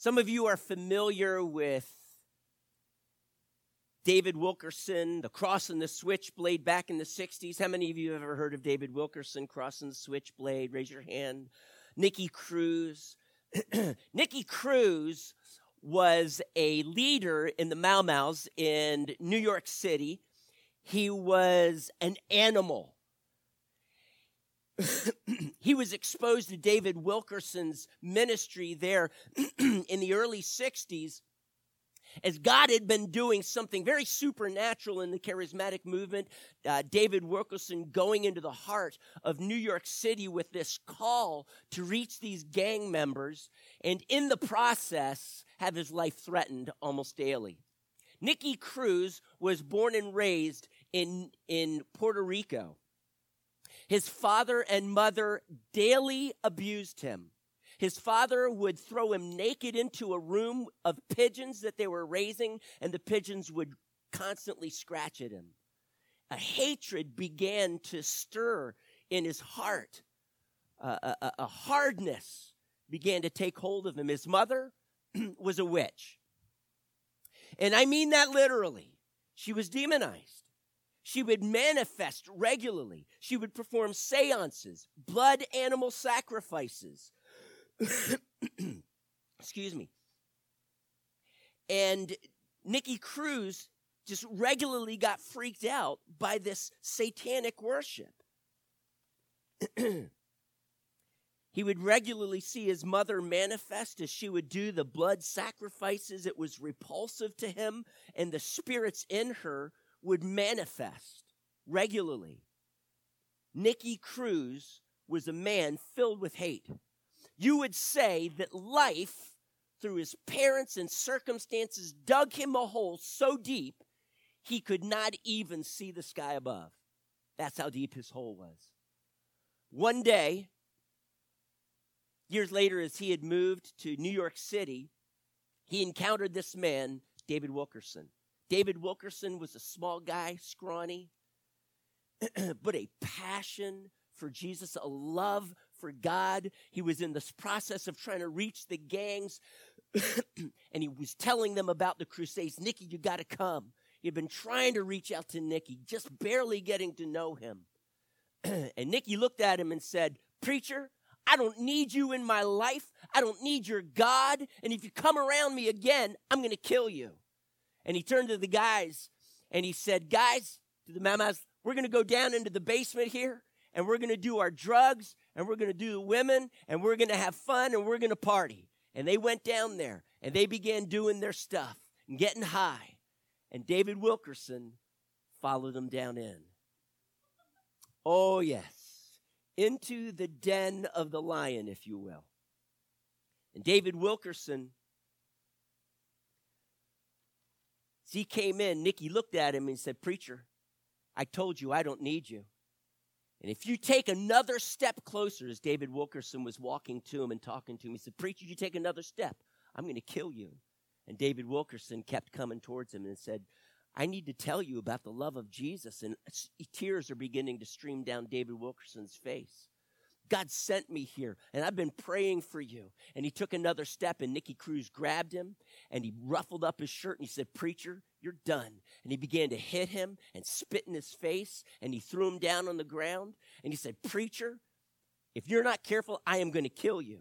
Some of you are familiar with David Wilkerson, the cross and the switchblade back in the 60s. How many of you have ever heard of David Wilkerson, cross and the switchblade? Raise your hand. Nicky Cruz. Nicky Cruz was a leader in the Mau Mau's in New York City. He was an animal. he was exposed to David Wilkerson's ministry there in the early 60s as God had been doing something very supernatural in the charismatic movement. Uh, David Wilkerson going into the heart of New York City with this call to reach these gang members, and in the process, have his life threatened almost daily. Nicky Cruz was born and raised in, in Puerto Rico. His father and mother daily abused him. His father would throw him naked into a room of pigeons that they were raising, and the pigeons would constantly scratch at him. A hatred began to stir in his heart. Uh, a, a hardness began to take hold of him. His mother was a witch. And I mean that literally. She was demonized. She would manifest regularly. She would perform seances, blood animal sacrifices. Excuse me. And Nicky Cruz just regularly got freaked out by this satanic worship. he would regularly see his mother manifest as she would do the blood sacrifices. It was repulsive to him, and the spirits in her would manifest regularly. Nicky Cruz was a man filled with hate. You would say that life, through his parents and circumstances, dug him a hole so deep he could not even see the sky above. That's how deep his hole was. One day, years later, as he had moved to New York City, he encountered this man, David Wilkerson. David Wilkerson was a small guy, scrawny, but a passion for Jesus, a love for God. He was in this process of trying to reach the gangs, and he was telling them about the Crusades. Nicky, you got to come. He had been trying to reach out to Nicky, just barely getting to know him. and Nicky looked at him and said, Preacher, I don't need you in my life. I don't need your God. And if you come around me again, I'm going to kill you. And he turned to the guys and he said, Guys, to the mamas, we're going to go down into the basement here and we're going to do our drugs and we're going to do the women and we're going to have fun and we're going to party. And they went down there and they began doing their stuff and getting high. And David Wilkerson followed them down in. Oh, yes. Into the den of the lion, if you will. And David Wilkerson He came in, Nicky looked at him and said, Preacher, I told you I don't need you. And if you take another step closer, as David Wilkerson was walking to him and talking to him, he said, Preacher, you take another step, I'm going to kill you. And David Wilkerson kept coming towards him and said, I need to tell you about the love of Jesus. And tears are beginning to stream down David Wilkerson's face. God sent me here and I've been praying for you. And he took another step and Nicky Cruz grabbed him and he ruffled up his shirt and he said, Preacher, you're done. And he began to hit him and spit in his face and he threw him down on the ground and he said, Preacher, if you're not careful, I am going to kill you.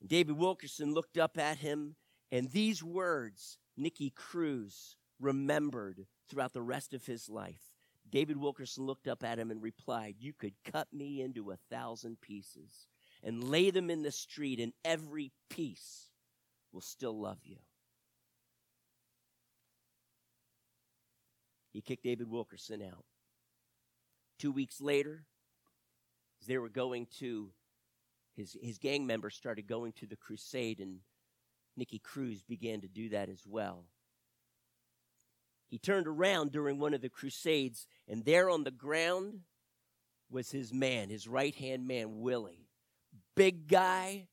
And David Wilkerson looked up at him and these words Nicky Cruz remembered throughout the rest of his life. David Wilkerson looked up at him and replied, You could cut me into a thousand pieces and lay them in the street, and every piece will still love you. He kicked David Wilkerson out. Two weeks later, as they were going to, his, his gang members started going to the crusade, and Nicky Cruz began to do that as well. He turned around during one of the crusades, and there on the ground was his man, his right hand man, Willie. Big guy.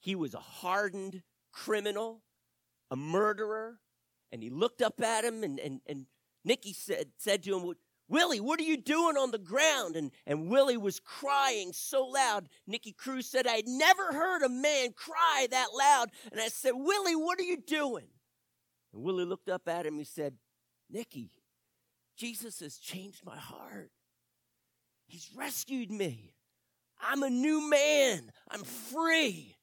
He was a hardened criminal, a murderer. And he looked up at him, and, and, and Nicky said, said to him, Willie, what are you doing on the ground? And, and Willie was crying so loud. Nicky Cruz said, I'd never heard a man cry that loud. And I said, Willie, what are you doing? And Willie looked up at him. He said, Nicky, Jesus has changed my heart. He's rescued me. I'm a new man. I'm free.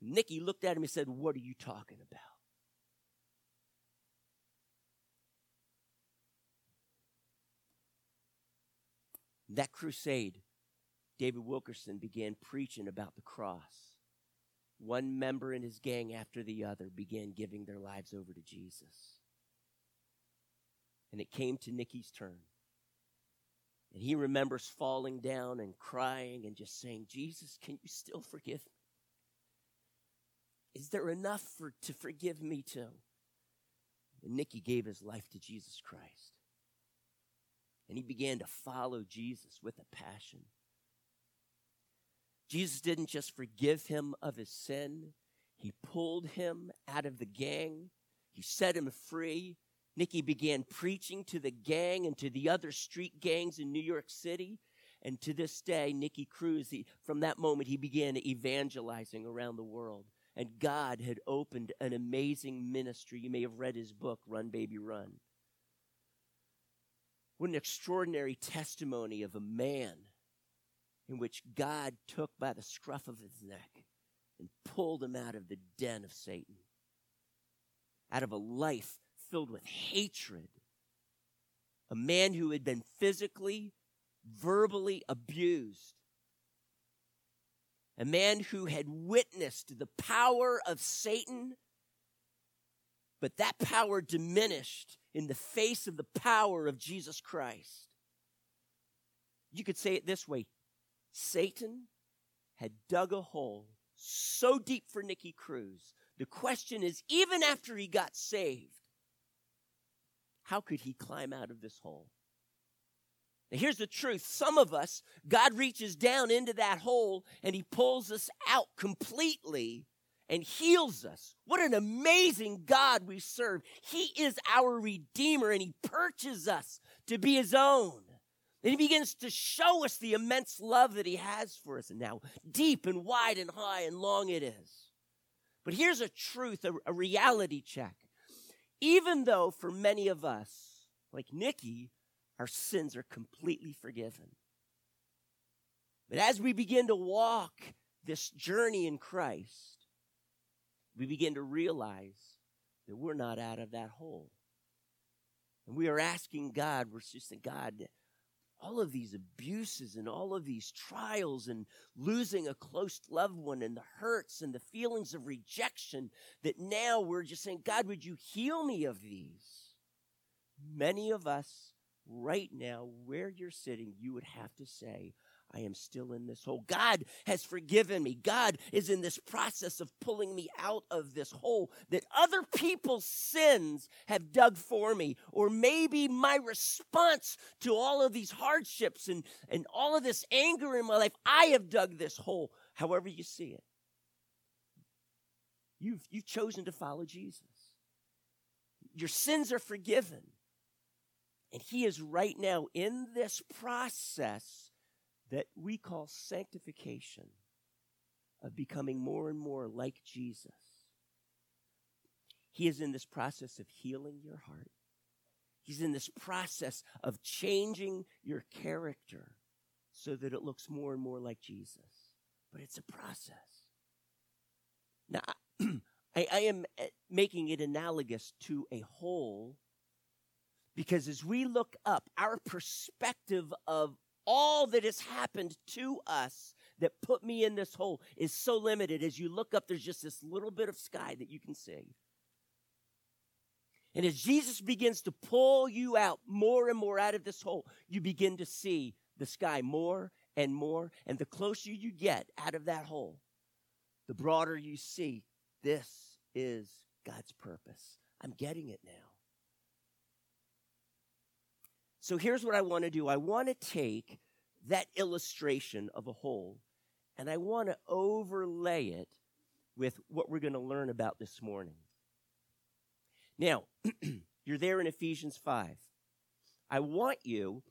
Nicky looked at him and said, What are you talking about? That crusade, David Wilkerson began preaching about the cross. One member in his gang after the other began giving their lives over to Jesus. And it came to Nicky's turn. And he remembers falling down and crying and just saying, Jesus, can you still forgive me? Is there enough for, to forgive me too? And Nicky gave his life to Jesus Christ. And he began to follow Jesus with a passion. Jesus didn't just forgive him of his sin, he pulled him out of the gang, he set him free. Nicky began preaching to the gang and to the other street gangs in New York City. And to this day, Nicky Cruz, he, from that moment, he began evangelizing around the world. And God had opened an amazing ministry. You may have read his book, Run Baby Run. What an extraordinary testimony of a man in which God took by the scruff of his neck and pulled him out of the den of Satan, out of a life filled with hatred. A man who had been physically, verbally abused. A man who had witnessed the power of Satan, but that power diminished in the face of the power of Jesus Christ. You could say it this way Satan had dug a hole so deep for Nicky Cruz. The question is even after he got saved, how could he climb out of this hole? Now, here's the truth. Some of us, God reaches down into that hole and he pulls us out completely and heals us. What an amazing God we serve. He is our Redeemer and He purchases us to be His own. And He begins to show us the immense love that He has for us and how deep and wide and high and long it is. But here's a truth, a, a reality check. Even though for many of us, like Nicky, our sins are completely forgiven. But as we begin to walk this journey in Christ, we begin to realize that we're not out of that hole. And we are asking God, we're just saying, God, all of these abuses and all of these trials and losing a close loved one and the hurts and the feelings of rejection that now we're just saying, God, would you heal me of these? Many of us right now, where you're sitting, you would have to say, I am still in this hole. God has forgiven me. God is in this process of pulling me out of this hole that other people's sins have dug for me. Or maybe my response to all of these hardships and, and all of this anger in my life, I have dug this hole. However, you see it. You've, you've chosen to follow Jesus. Your sins are forgiven. And He is right now in this process that we call sanctification, of becoming more and more like Jesus. He is in this process of healing your heart. He's in this process of changing your character so that it looks more and more like Jesus. But it's a process. Now, I, I am making it analogous to a hole because as we look up, our perspective of all that has happened to us that put me in this hole is so limited. As you look up, there's just this little bit of sky that you can see. And as Jesus begins to pull you out more and more out of this hole, you begin to see the sky more and more. And the closer you get out of that hole, the broader you see this is God's purpose. I'm getting it now. So here's what I want to do I want to take that illustration of a hole and I want to overlay it with what we're going to learn about this morning. Now, you're there in Ephesians 5. I want you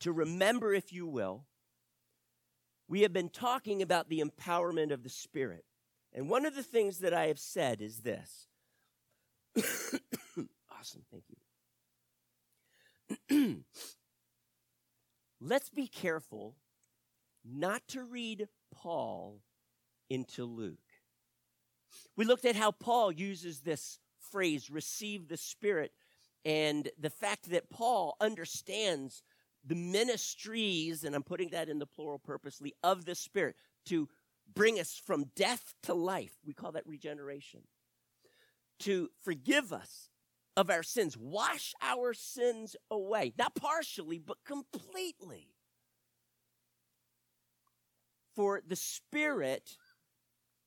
to remember, if you will, we have been talking about the empowerment of the Spirit. And one of the things that I have said is this. awesome, thank you. Let's be careful not to read Paul into Luke. We looked at how Paul uses this phrase, receive the Spirit, and the fact that Paul understands the ministries, and I'm putting that in the plural purposely, of the Spirit to bring us from death to life. We call that regeneration. To forgive us of our sins, wash our sins away, not partially, but completely. For the Spirit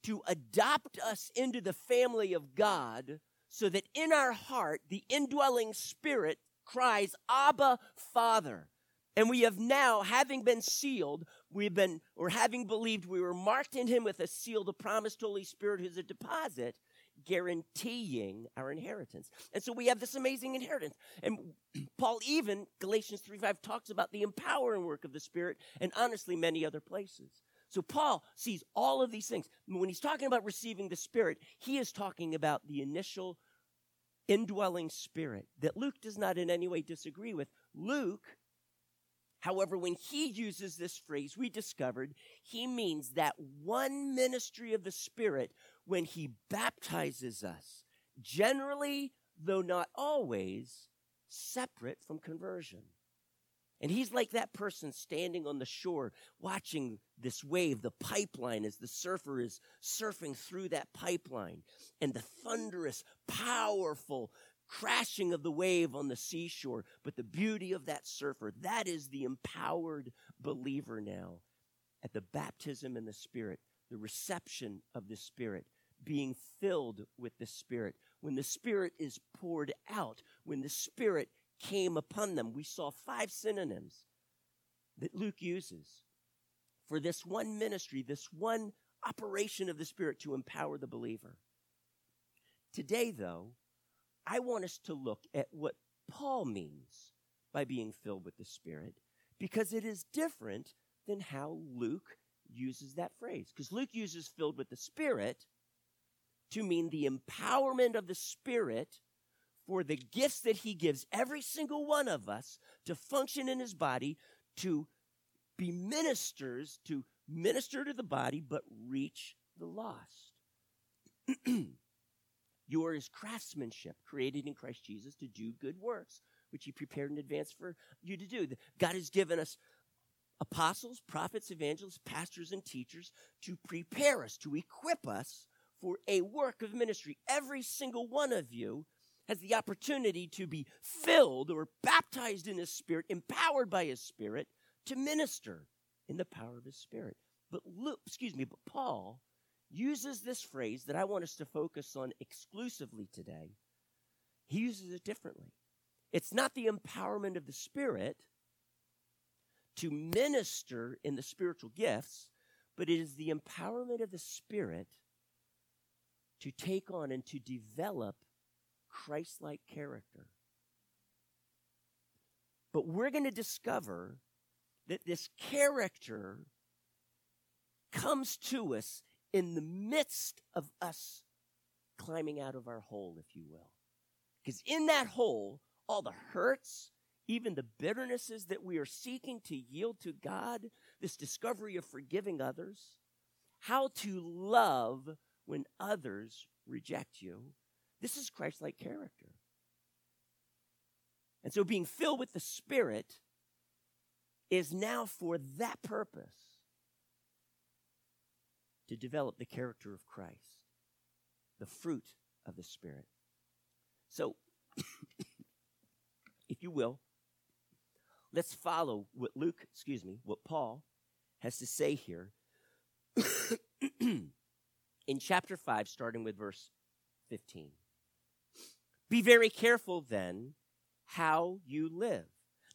to adopt us into the family of God so that in our heart, the indwelling Spirit cries, Abba, Father. And we have now, having been sealed, we've been, or having believed, we were marked in him with a seal, the promised Holy Spirit, who's a deposit, guaranteeing our inheritance. And so we have this amazing inheritance. And Paul even, Galatians 3 5, talks about the empowering work of the Spirit, and honestly, many other places. So Paul sees all of these things. When he's talking about receiving the Spirit, he is talking about the initial indwelling Spirit that Luke does not in any way disagree with. Luke However, when he uses this phrase, we discovered he means that one ministry of the Spirit when he baptizes us, generally, though not always, separate from conversion. And he's like that person standing on the shore watching this wave, the pipeline, as the surfer is surfing through that pipeline, and the thunderous, powerful crashing of the wave on the seashore, but the beauty of that surfer, that is the empowered believer now. At the baptism in the Spirit, the reception of the Spirit, being filled with the Spirit. When the Spirit is poured out, when the Spirit came upon them, we saw five synonyms that Luke uses for this one ministry, this one operation of the Spirit to empower the believer. Today, though, I want us to look at what Paul means by being filled with the Spirit because it is different than how Luke uses that phrase. Because Luke uses filled with the Spirit to mean the empowerment of the Spirit for the gifts that he gives every single one of us to function in his body, to be ministers, to minister to the body, but reach the lost. You are his craftsmanship, created in Christ Jesus to do good works, which he prepared in advance for you to do. God has given us apostles, prophets, evangelists, pastors, and teachers to prepare us, to equip us for a work of ministry. Every single one of you has the opportunity to be filled or baptized in his spirit, empowered by his spirit to minister in the power of his spirit. But excuse me, but Paul uses this phrase that I want us to focus on exclusively today. He uses it differently. It's not the empowerment of the Spirit to minister in the spiritual gifts, but it is the empowerment of the Spirit to take on and to develop Christ like character. But we're going to discover that this character comes to us in the midst of us climbing out of our hole, if you will. Because in that hole, all the hurts, even the bitternesses that we are seeking to yield to God, this discovery of forgiving others, how to love when others reject you, this is Christ like character. And so being filled with the Spirit is now for that purpose to develop the character of Christ, the fruit of the Spirit. So, if you will, let's follow what Luke, excuse me, what Paul has to say here in chapter 5, starting with verse 15. Be very careful then how you live,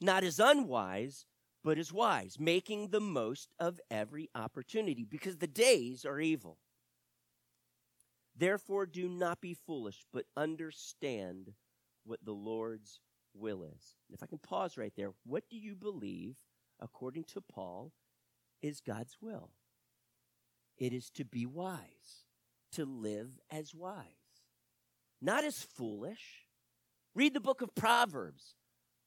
not as unwise, but as wise, making the most of every opportunity, because the days are evil. Therefore, do not be foolish, but understand what the Lord's will is. If I can pause right there, what do you believe, according to Paul, is God's will? It is to be wise, to live as wise, not as foolish. Read the book of Proverbs.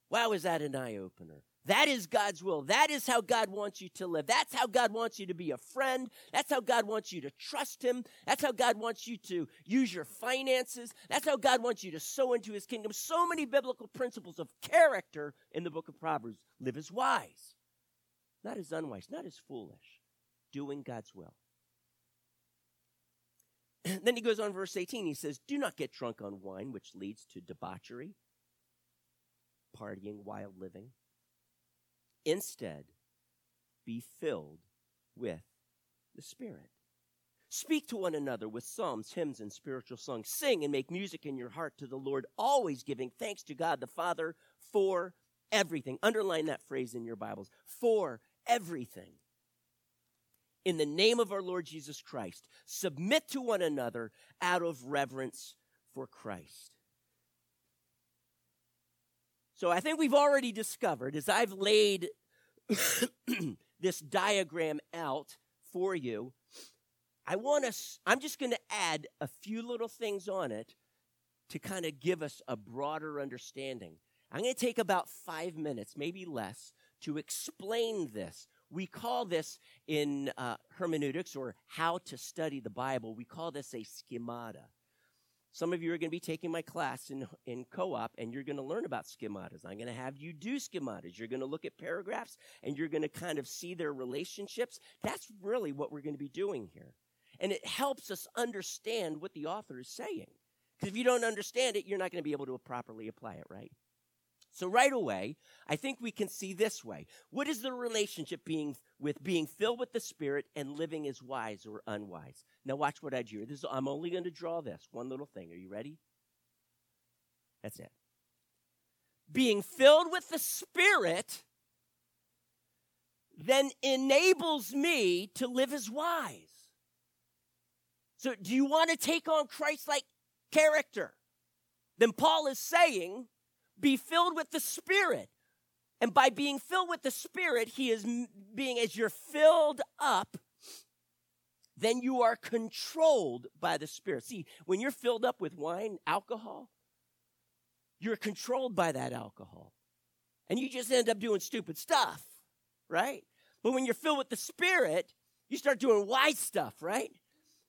Wow, is that an eye opener? That is God's will. That is how God wants you to live. That's how God wants you to be a friend. That's how God wants you to trust Him. That's how God wants you to use your finances. That's how God wants you to sow into His kingdom. So many biblical principles of character in the book of Proverbs. Live as wise, not as unwise, not as foolish, doing God's will. then he goes on, verse 18. He says, Do not get drunk on wine, which leads to debauchery, partying, wild living Instead, be filled with the Spirit. Speak to one another with psalms, hymns, and spiritual songs. Sing and make music in your heart to the Lord, always giving thanks to God the Father for everything. Underline that phrase in your Bibles for everything. In the name of our Lord Jesus Christ, submit to one another out of reverence for Christ. So I think we've already discovered as I've laid this diagram out for you, I want us, I'm just going to add a few little things on it to kind of give us a broader understanding. I'm going to take about five minutes, maybe less, to explain this. We call this in uh, hermeneutics or how to study the Bible, we call this a schemata. Some of you are going to be taking my class in, in co op and you're going to learn about schematas. I'm going to have you do schematas. You're going to look at paragraphs and you're going to kind of see their relationships. That's really what we're going to be doing here. And it helps us understand what the author is saying. Because if you don't understand it, you're not going to be able to properly apply it, right? So right away, I think we can see this way. What is the relationship being with being filled with the Spirit and living as wise or unwise? Now watch what I do. This is, I'm only going to draw this one little thing. Are you ready? That's it. Being filled with the Spirit then enables me to live as wise. So do you want to take on Christ-like character? Then Paul is saying be filled with the Spirit. And by being filled with the Spirit, He is being, as you're filled up, then you are controlled by the Spirit. See, when you're filled up with wine, alcohol, you're controlled by that alcohol. And you just end up doing stupid stuff, right? But when you're filled with the Spirit, you start doing wise stuff, right?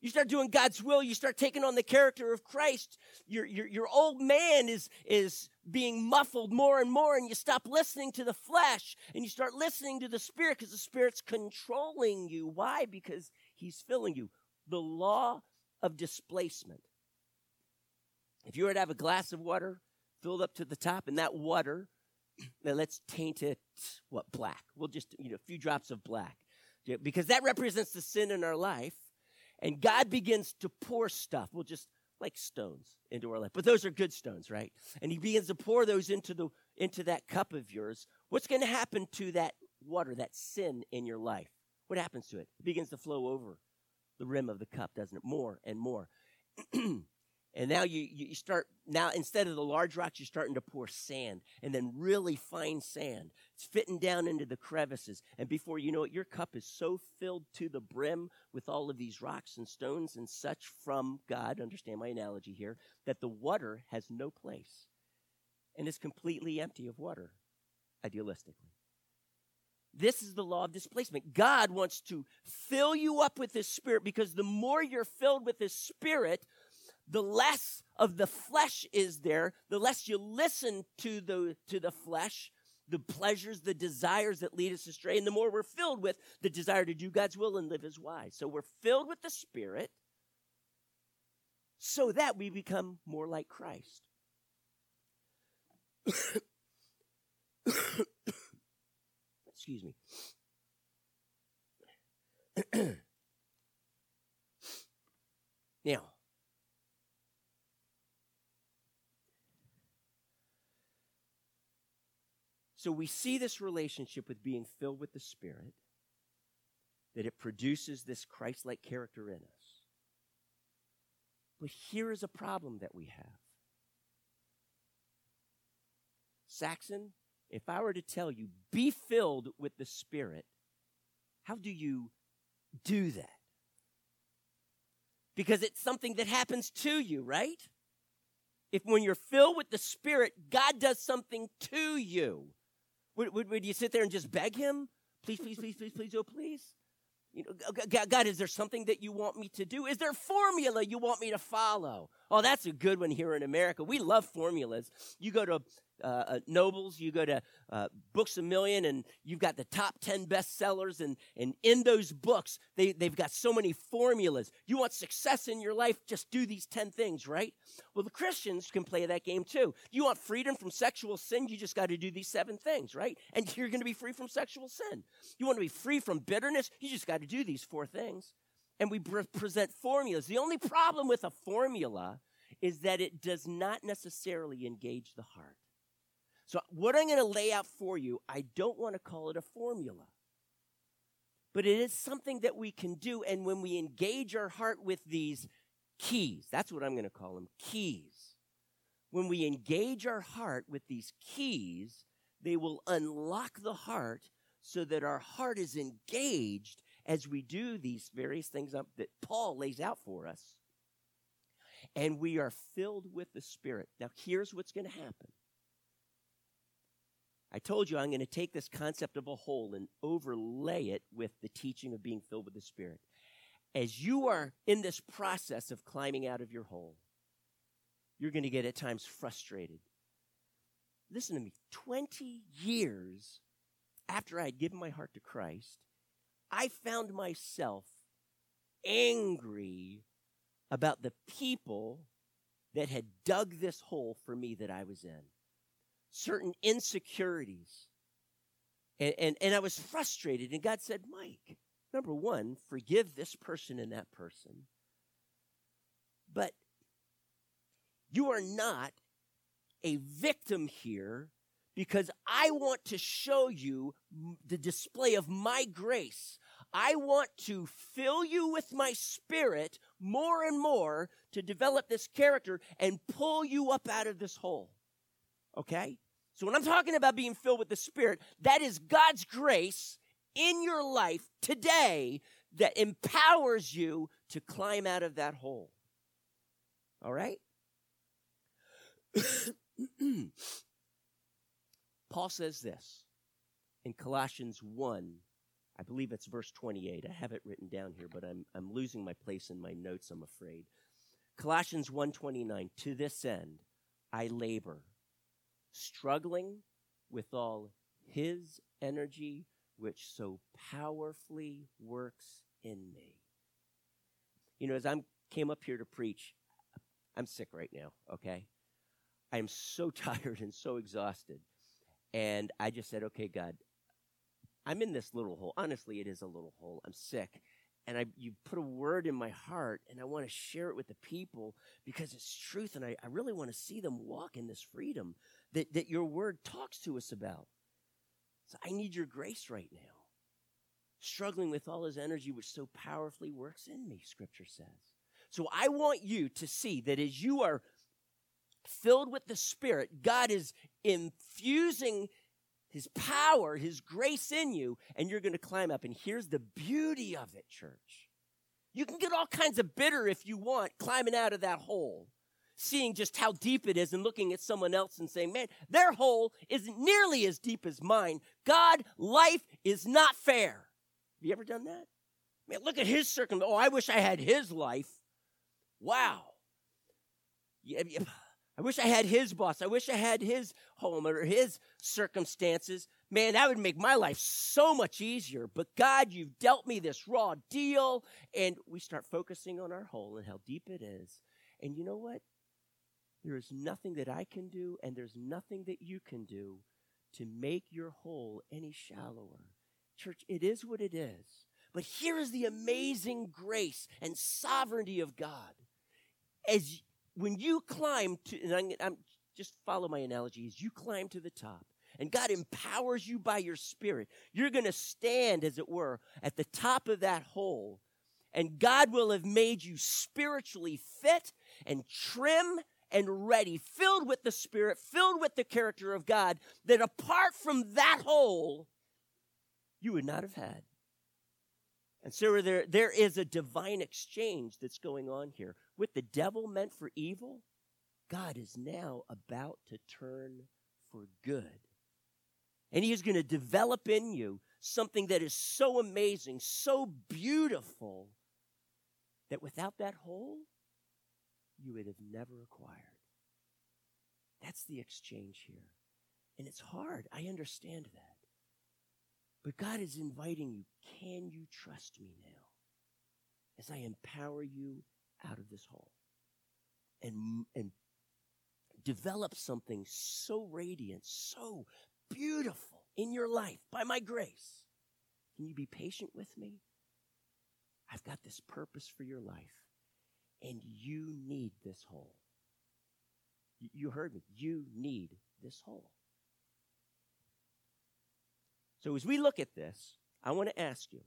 You start doing God's will. You start taking on the character of Christ. Your, your, your old man is, is being muffled more and more, and you stop listening to the flesh and you start listening to the Spirit because the Spirit's controlling you. Why? Because He's filling you. The law of displacement. If you were to have a glass of water filled up to the top, and that water, now let's taint it, what, black? We'll just, you know, a few drops of black. Because that represents the sin in our life and God begins to pour stuff. Well, just like stones into our life. But those are good stones, right? And he begins to pour those into the into that cup of yours. What's going to happen to that water, that sin in your life? What happens to it? It begins to flow over the rim of the cup, doesn't it? More and more. And now you, you start, now instead of the large rocks, you're starting to pour sand and then really fine sand. It's fitting down into the crevices. And before you know it, your cup is so filled to the brim with all of these rocks and stones and such from God, understand my analogy here, that the water has no place and is completely empty of water, idealistically. This is the law of displacement. God wants to fill you up with His Spirit because the more you're filled with His Spirit, the less of the flesh is there, the less you listen to the, to the flesh, the pleasures, the desires that lead us astray, and the more we're filled with the desire to do God's will and live as wise. So we're filled with the Spirit so that we become more like Christ. Excuse me. now, So we see this relationship with being filled with the Spirit, that it produces this Christ like character in us. But here is a problem that we have. Saxon, if I were to tell you, be filled with the Spirit, how do you do that? Because it's something that happens to you, right? If when you're filled with the Spirit, God does something to you. Would, would, would you sit there and just beg Him? Please, please, please, please, please, oh, please? You know, God, is there something that you want me to do? Is there a formula you want me to follow? Oh, that's a good one here in America. We love formulas. You go to uh, uh, Nobles, you go to uh, Books a Million, and you've got the top 10 bestsellers. And, and in those books, they, they've got so many formulas. You want success in your life? Just do these 10 things, right? Well, the Christians can play that game too. You want freedom from sexual sin? You just got to do these seven things, right? And you're going to be free from sexual sin. You want to be free from bitterness? You just got to do these four things. And we present formulas. The only problem with a formula is that it does not necessarily engage the heart. So, what I'm going to lay out for you, I don't want to call it a formula, but it is something that we can do. And when we engage our heart with these keys, that's what I'm going to call them keys. When we engage our heart with these keys, they will unlock the heart so that our heart is engaged as we do these various things that Paul lays out for us. And we are filled with the Spirit. Now, here's what's going to happen I told you I'm going to take this concept of a hole and overlay it with the teaching of being filled with the Spirit. As you are in this process of climbing out of your hole, you're going to get at times frustrated. Listen to me 20 years after I had given my heart to Christ, I found myself angry about the people that had dug this hole for me that I was in certain insecurities. And, and, and I was frustrated. And God said, Mike, number one, forgive this person and that person. But you are not a victim here because I want to show you the display of my grace. I want to fill you with my spirit more and more to develop this character and pull you up out of this hole. Okay? So when I'm talking about being filled with the Spirit, that is God's grace in your life today that empowers you to climb out of that hole. All right? Paul says this in Colossians 1. I believe it's verse 28. I have it written down here, but I'm, I'm losing my place in my notes, I'm afraid. Colossians 1:29 To this end I labor struggling with all his energy, which so powerfully works in me. You know, as I came up here to preach, I'm sick right now, okay? I am so tired and so exhausted. And I just said, okay, God, I'm in this little hole. Honestly, it is a little hole. I'm sick and I, you put a word in my heart and I want to share it with the people because it's truth and I, I really want to see them walk in this freedom that, that your word talks to us about. So I need your grace right now. Struggling with all his energy, which so powerfully works in me, scripture says. So I want you to see that as you are filled with the Spirit, God is infusing his power, his grace in you, and you're going to climb up. And here's the beauty of it, church. You can get all kinds of bitter if you want, climbing out of that hole, seeing just how deep it is and looking at someone else and saying, man, their hole isn't nearly as deep as mine. God, life is not fair. Have you ever done that? Man, look at his circumstance. Oh, I wish I had his life. Wow. I wish I had his boss. I wish I had his home or his circumstances. Man, that would make my life so much easier. But God, you've dealt me this raw deal. And we start focusing on our hole and how deep it is. And you know what? There is nothing that I can do, and there's nothing that you can do to make your hole any shallower. Church, it is what it is. But here is the amazing grace and sovereignty of God. As when you climb to, and I'm, I'm just follow my analogy, as you climb to the top, and God empowers you by your spirit, you're going to stand, as it were, at the top of that hole, and God will have made you spiritually fit and trim and ready, filled with the Spirit, filled with the character of God, that apart from that hole, you would not have had. And so there, there is a divine exchange that's going on here. With the devil meant for evil, God is now about to turn for good. And he is going to develop in you something that is so amazing, so beautiful, that without that hole, you would have never acquired. That's the exchange here. And it's hard. I understand that. But God is inviting you can you trust me now as I empower you out of this hole? And, and develop something so radiant, so beautiful in your life by my grace. Can you be patient with me? I've got this purpose for your life, and you need this hole. You heard me. You need this hole. So as we look at this, I want to ask you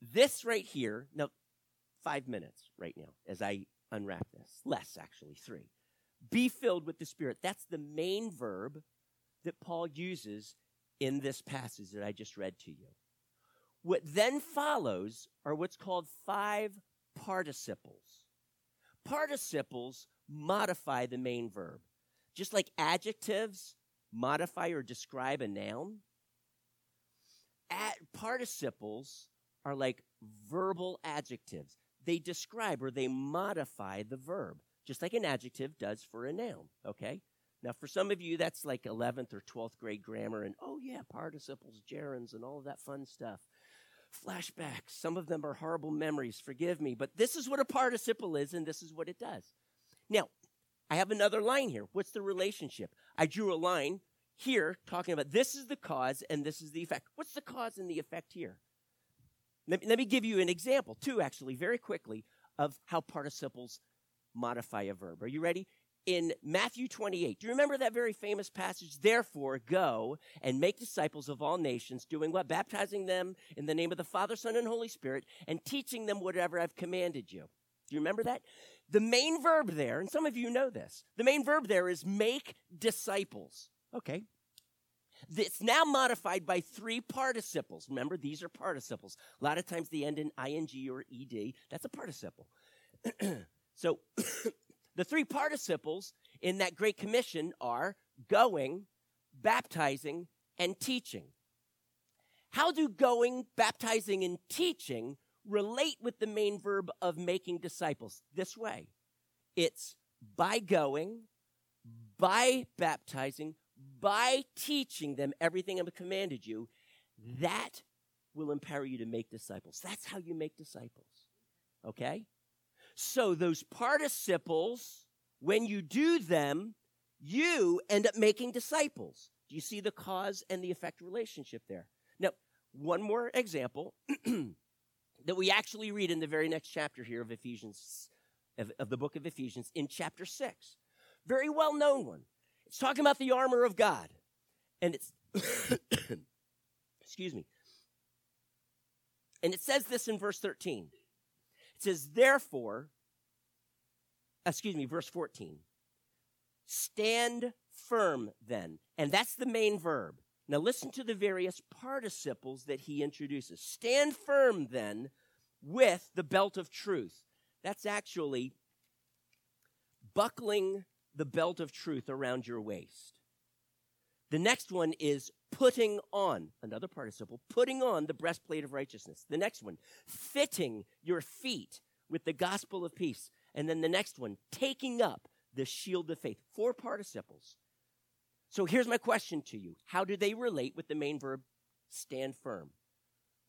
this right here, now, five minutes right now as I unwrap this, less actually, three. Be filled with the Spirit. That's the main verb that Paul uses in this passage that I just read to you. What then follows are what's called five participles. Participles modify the main verb. Just like adjectives modify or describe a noun, Ad- participles are like verbal adjectives. They describe or they modify the verb, just like an adjective does for a noun, okay? Now, for some of you, that's like 11th or 12th grade grammar, and oh, yeah, participles, gerunds, and all of that fun stuff. Flashbacks, some of them are horrible memories, forgive me, but this is what a participle is, and this is what it does. Now, I have another line here. What's the relationship? I drew a line here talking about this is the cause and this is the effect. What's the cause and the effect here? Let me, let me give you an example, too, actually, very quickly, of how participles modify a verb. Are you ready? In Matthew 28, do you remember that very famous passage? Therefore, go and make disciples of all nations, doing what? Baptizing them in the name of the Father, Son, and Holy Spirit, and teaching them whatever I've commanded you. Do you remember that? The main verb there, and some of you know this, the main verb there is make disciples. Okay. It's now modified by three participles. Remember, these are participles. A lot of times they end in ing or ed. That's a participle. so the three participles in that Great Commission are going, baptizing, and teaching. How do going, baptizing, and teaching relate with the main verb of making disciples? This way it's by going, by baptizing, by teaching them everything I've commanded you, that will empower you to make disciples. That's how you make disciples. Okay? So those participles, when you do them, you end up making disciples. Do you see the cause and the effect relationship there? Now, one more example that we actually read in the very next chapter here of Ephesians, of, of the book of Ephesians, in chapter 6. Very well known one. It's talking about the armor of God. And it's, excuse me. And it says this in verse 13. It says, therefore, excuse me, verse 14. Stand firm then. And that's the main verb. Now listen to the various participles that he introduces. Stand firm then with the belt of truth. That's actually buckling the belt of truth around your waist. The next one is putting on, another participle, putting on the breastplate of righteousness. The next one, fitting your feet with the gospel of peace. And then the next one, taking up the shield of faith. Four participles. So here's my question to you How do they relate with the main verb stand firm?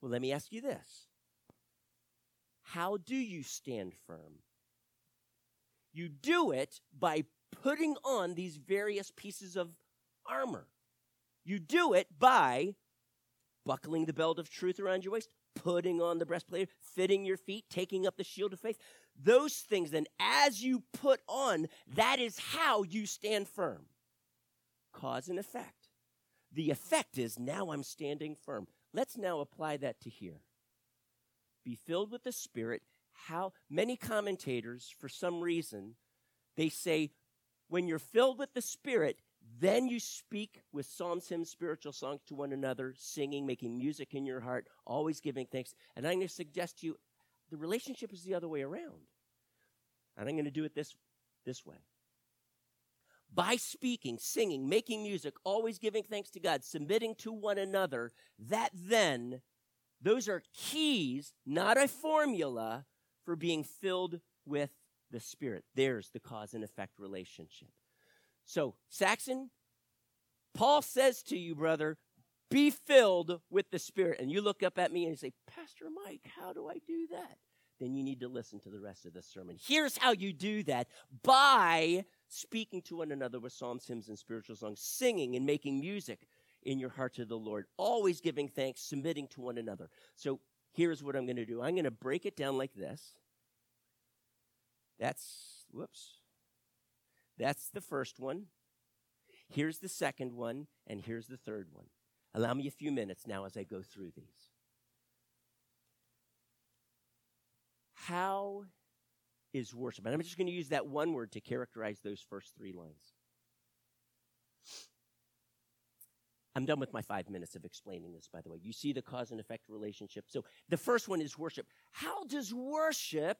Well, let me ask you this How do you stand firm? You do it by putting on these various pieces of armor. You do it by buckling the belt of truth around your waist, putting on the breastplate, fitting your feet, taking up the shield of faith. Those things, then, as you put on, that is how you stand firm. Cause and effect. The effect is now I'm standing firm. Let's now apply that to here. Be filled with the Spirit. How many commentators, for some reason, they say, when you're filled with the Spirit, then you speak with psalms, hymns, spiritual songs to one another, singing, making music in your heart, always giving thanks. And I'm going to suggest to you the relationship is the other way around. And I'm going to do it this, this way. By speaking, singing, making music, always giving thanks to God, submitting to one another, that then, those are keys, not a formula, for being filled with the Spirit. There's the cause and effect relationship. So, Saxon, Paul says to you, brother, be filled with the Spirit. And you look up at me and you say, Pastor Mike, how do I do that? Then you need to listen to the rest of the sermon. Here's how you do that by speaking to one another with psalms, hymns, and spiritual songs, singing and making music in your heart to the Lord, always giving thanks, submitting to one another. So here's what I'm going to do I'm going to break it down like this. That's, whoops. That's the first one. Here's the second one, and here's the third one. Allow me a few minutes now as I go through these. How is worship? And I'm just going to use that one word to characterize those first three lines. I'm done with my five minutes of explaining this, by the way. You see the cause and effect relationship. So the first one is worship. How does worship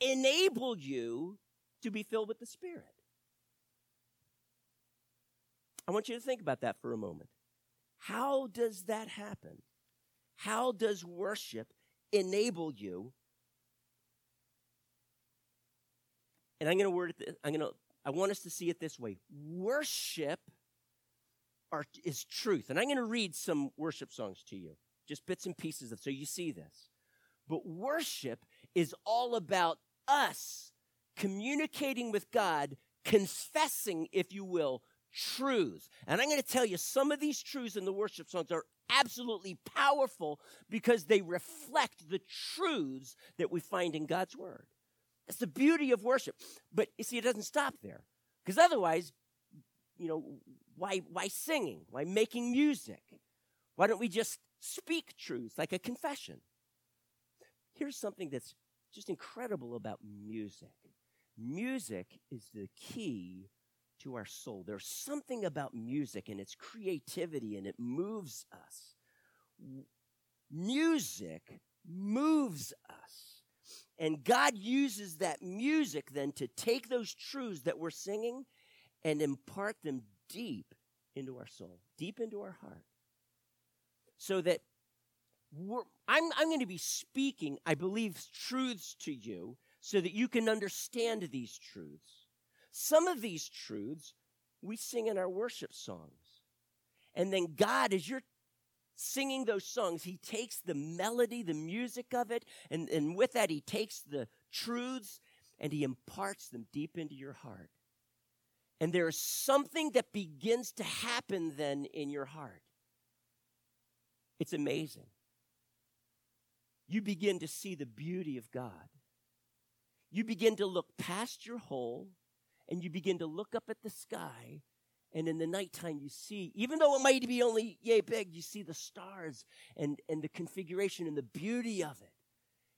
enable you to be filled with the Spirit? I want you to think about that for a moment. How does that happen? How does worship enable you? And I'm going to word it. I'm going to. I want us to see it this way. Worship are, is truth, and I'm going to read some worship songs to you, just bits and pieces of, so you see this. But worship is all about us communicating with God, confessing, if you will, truths. And I'm going to tell you, some of these truths in the worship songs are absolutely powerful because they reflect the truths that we find in God's Word. That's the beauty of worship. But you see, it doesn't stop there. Because otherwise, you know, why, why singing? Why making music? Why don't we just speak truths like a confession? Here's something that's just incredible about music music is the key to our soul. There's something about music and its creativity, and it moves us. Music moves us. And God uses that music then to take those truths that we're singing and impart them deep into our soul, deep into our heart. So that I'm, I'm going to be speaking, I believe, truths to you so that you can understand these truths. Some of these truths we sing in our worship songs. And then God, as you're singing those songs, He takes the melody, the music of it, and, and with that, He takes the truths and He imparts them deep into your heart. And there is something that begins to happen then in your heart. It's amazing you begin to see the beauty of God. You begin to look past your hole and you begin to look up at the sky. And in the nighttime, you see, even though it might be only yay big, you see the stars and, and the configuration and the beauty of it.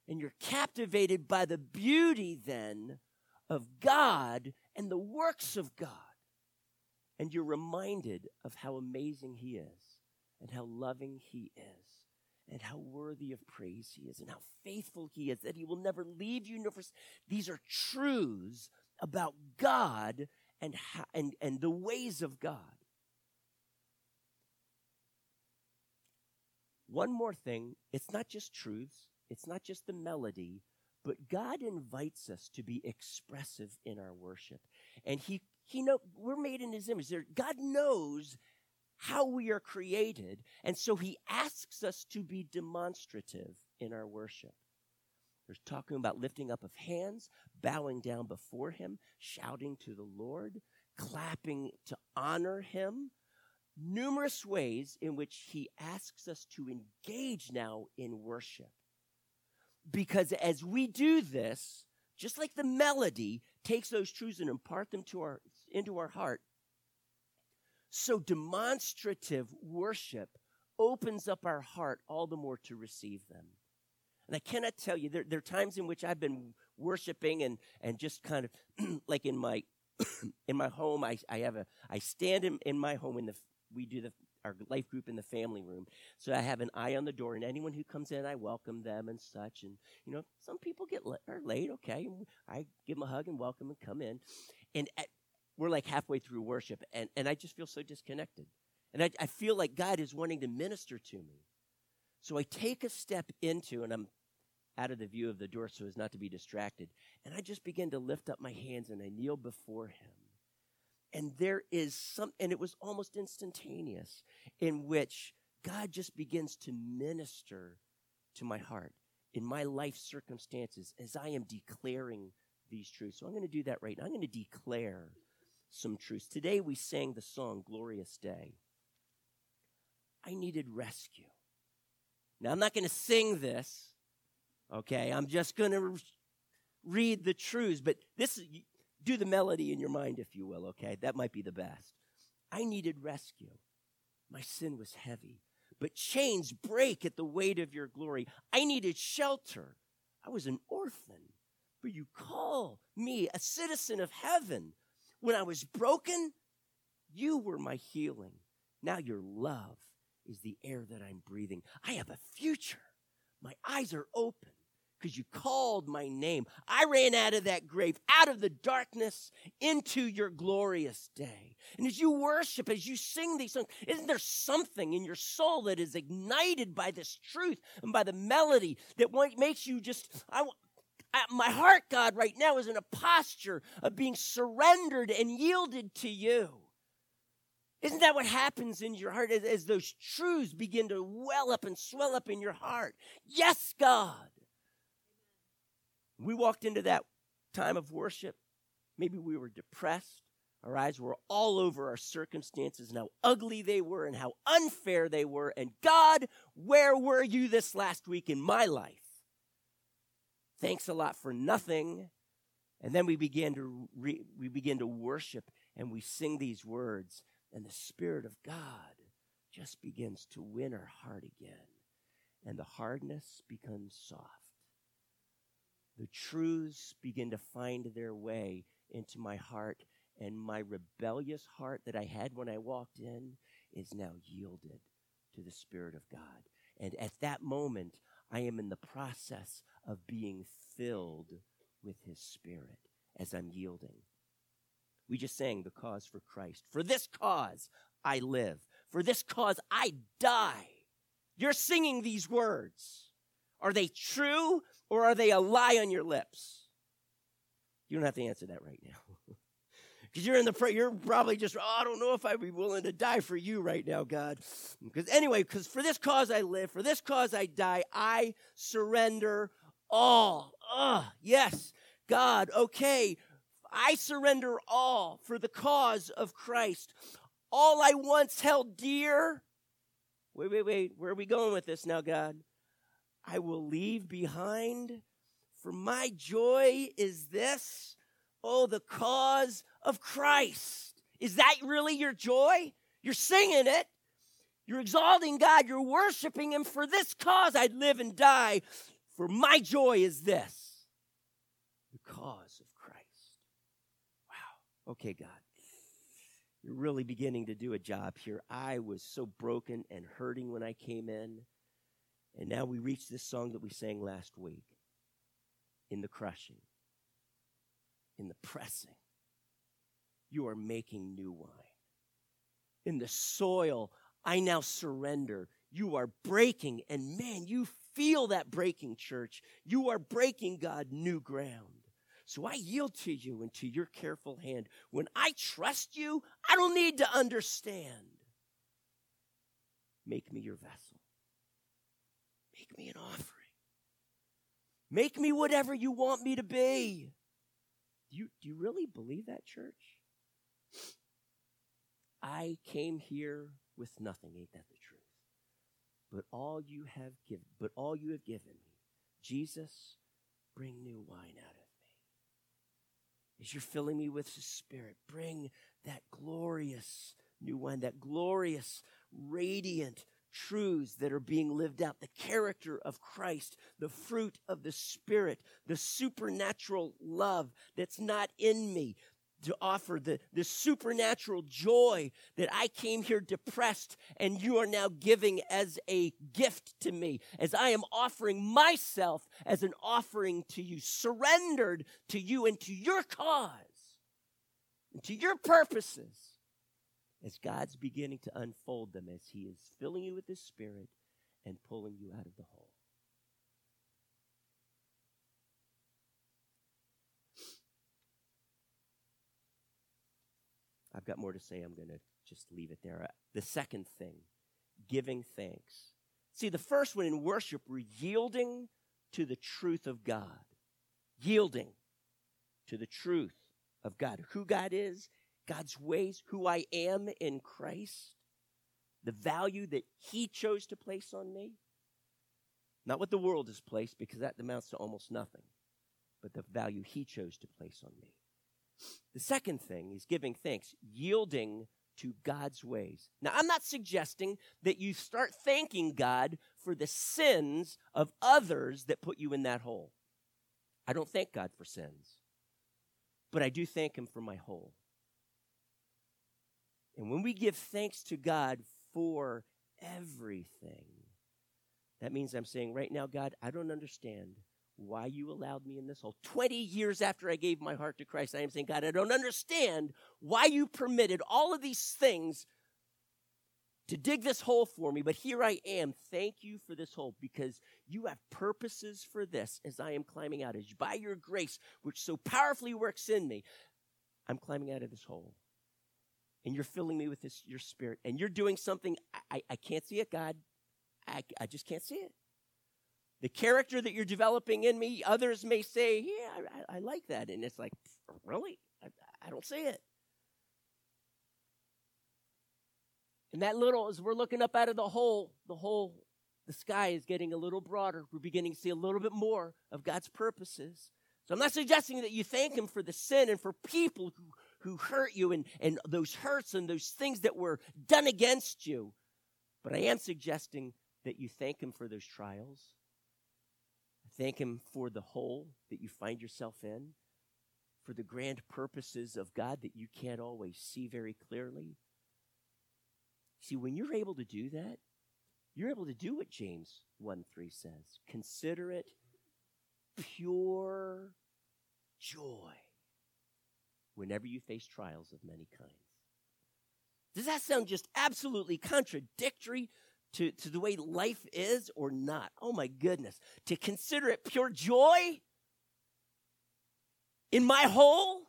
And you're captivated by the beauty then of God and the works of God. And you're reminded of how amazing He is and how loving He is and how worthy of praise he is and how faithful he is, that he will never leave you nor. These are truths about God and, how, and, and the ways of God. One more thing it's not just truths, it's not just the melody, but God invites us to be expressive in our worship. And he, he know we're made in his image. God knows how we are created. And so he asks us to be demonstrative in our worship. There's talking about lifting up of hands, bowing down before him, shouting to the Lord, clapping to honor him. Numerous ways in which he asks us to engage now in worship. Because as we do this, just like the melody takes those truths and impart them to our, into our heart, so demonstrative worship opens up our heart all the more to receive them. And I cannot tell you, there, there are times in which I've been worshiping and, and just kind of like in my in my home, I, I have a I stand in, in my home in the we do the our life group in the family room. So I have an eye on the door, and anyone who comes in, I welcome them and such. And you know, some people get are late, okay. I give them a hug and welcome and come in, and at, we're like halfway through worship, and and I just feel so disconnected, and I, I feel like God is wanting to minister to me. So I take a step into, and I'm out of the view of the door so as not to be distracted, and I just begin to lift up my hands and I kneel before Him and there is some, and it was almost instantaneous, in which God just begins to minister to my heart in my life circumstances as I am declaring these truths. So I'm going to do that right now. I'm going to declare some truths. Today we sang the song Glorious Day. I needed rescue. Now I'm not going to sing this, okay? I'm just going to read the truths, but this do the melody in your mind, if you will, okay? That might be the best. I needed rescue. My sin was heavy, but chains break at the weight of your glory. I needed shelter. I was an orphan, but you call me a citizen of heaven. When I was broken, you were my healing. Now your love is the air that I'm breathing. I have a future. My eyes are open because you called my name. I ran out of that grave, out of the darkness into your glorious day. And as you worship, as you sing these songs, isn't there something in your soul that is ignited by this truth and by the melody that makes you just, I, my heart, God, right now is in a posture of being surrendered and yielded to you. Isn't that what happens in your heart as, as those truths begin to well up and swell up in your heart? Yes, God. We walked into that time of worship. Maybe we were depressed. Our eyes were all over our circumstances and how ugly they were and how unfair they were. And God, where were you this last week in my life? Thanks a lot for nothing. And then we began to re- we begin to worship and we sing these words, and the Spirit of God just begins to win our heart again, and the hardness becomes soft the truths begin to find their way into my heart, and my rebellious heart that I had when I walked in is now yielded to the Spirit of God. And at that moment, I am in the process of being filled with His Spirit as I'm yielding. We just sang the cause for Christ. For this cause I live. For this cause I die. You're singing these words. Are they true or are they a lie on your lips? You don't have to answer that right now. Because you're in the prayer, you're probably just, oh, I don't know if I'd be willing to die for you right now, God. Because anyway, because for this cause I live, for this cause I die, I surrender all. Ah, yes, God, okay. I surrender all for the cause of Christ. All I once held dear. Wait, wait, wait. Where are we going with this now, God? I will leave behind. For my joy is this oh, the cause of Christ. Is that really your joy? You're singing it. You're exalting God. You're worshiping Him. For this cause I'd live and die. For my joy is this the cause of Christ. Wow. Okay, God. You're really beginning to do a job here. I was so broken and hurting when I came in. And now we reach this song that we sang last week in the crushing, in the pressing. You are making new wine. In the soil, I now surrender. You are breaking, and man, you feel that breaking, church. You are breaking, God, new ground. So I yield to you and to your careful hand. When I trust you, I don't need to understand. Make me your vessel. Make me an offering. Make me whatever you want me to be. Do you, do you really believe that, church? I came here with nothing, ain't that the truth? But all you have given, but all you have given me, Jesus, bring new wine out of me. As you're filling me with the Spirit, bring that glorious new wine, that glorious, radiant, truths that are being lived out the character of Christ, the fruit of the Spirit, the supernatural love that's not in me, to offer the, the supernatural joy that I came here depressed and you are now giving as a gift to me, as I am offering myself as an offering to you, surrendered to you and to your cause and to your purposes, as God's beginning to unfold them as He is filling you with His Spirit and pulling you out of the hole. I've got more to say. I'm going to just leave it there. The second thing, giving thanks. See, the first one in worship, we're yielding to the truth of God. Yielding to the truth of God. Who God is, God's ways, who I am in Christ, the value that He chose to place on me. Not what the world has placed, because that amounts to almost nothing, but the value He chose to place on me. The second thing is giving thanks, yielding to God's ways. Now, I'm not suggesting that you start thanking God for the sins of others that put you in that hole. I don't thank God for sins, but I do thank Him for my hole. And when we give thanks to God for everything, that means I'm saying right now, God, I don't understand why you allowed me in this hole. 20 years after I gave my heart to Christ, I am saying, God, I don't understand why you permitted all of these things to dig this hole for me, but here I am. Thank you for this hole because you have purposes for this as I am climbing out. As by your grace, which so powerfully works in me, I'm climbing out of this hole. And you're filling me with this, your spirit. And you're doing something I, I, can't see it, God. I, I just can't see it the character that you're developing in me, others may say, Yeah, I, I like that. And it's like, Really? I, I don't see it. And that little, as we're looking up out of the hole, the hole, the sky is getting a little broader. We're beginning to see a little bit more of God's purposes. So I'm not suggesting that you thank Him for the sin and for people who, who hurt you and, and those hurts and those things that were done against you. But I am suggesting that you thank Him for those trials Thank Him for the hole that you find yourself in, for the grand purposes of God that you can't always see very clearly. See, when you're able to do that, you're able to do what James 1 3 says. Consider it pure joy whenever you face trials of many kinds. Does that sound just absolutely contradictory to, to the way life is or not. Oh my goodness. To consider it pure joy in my hole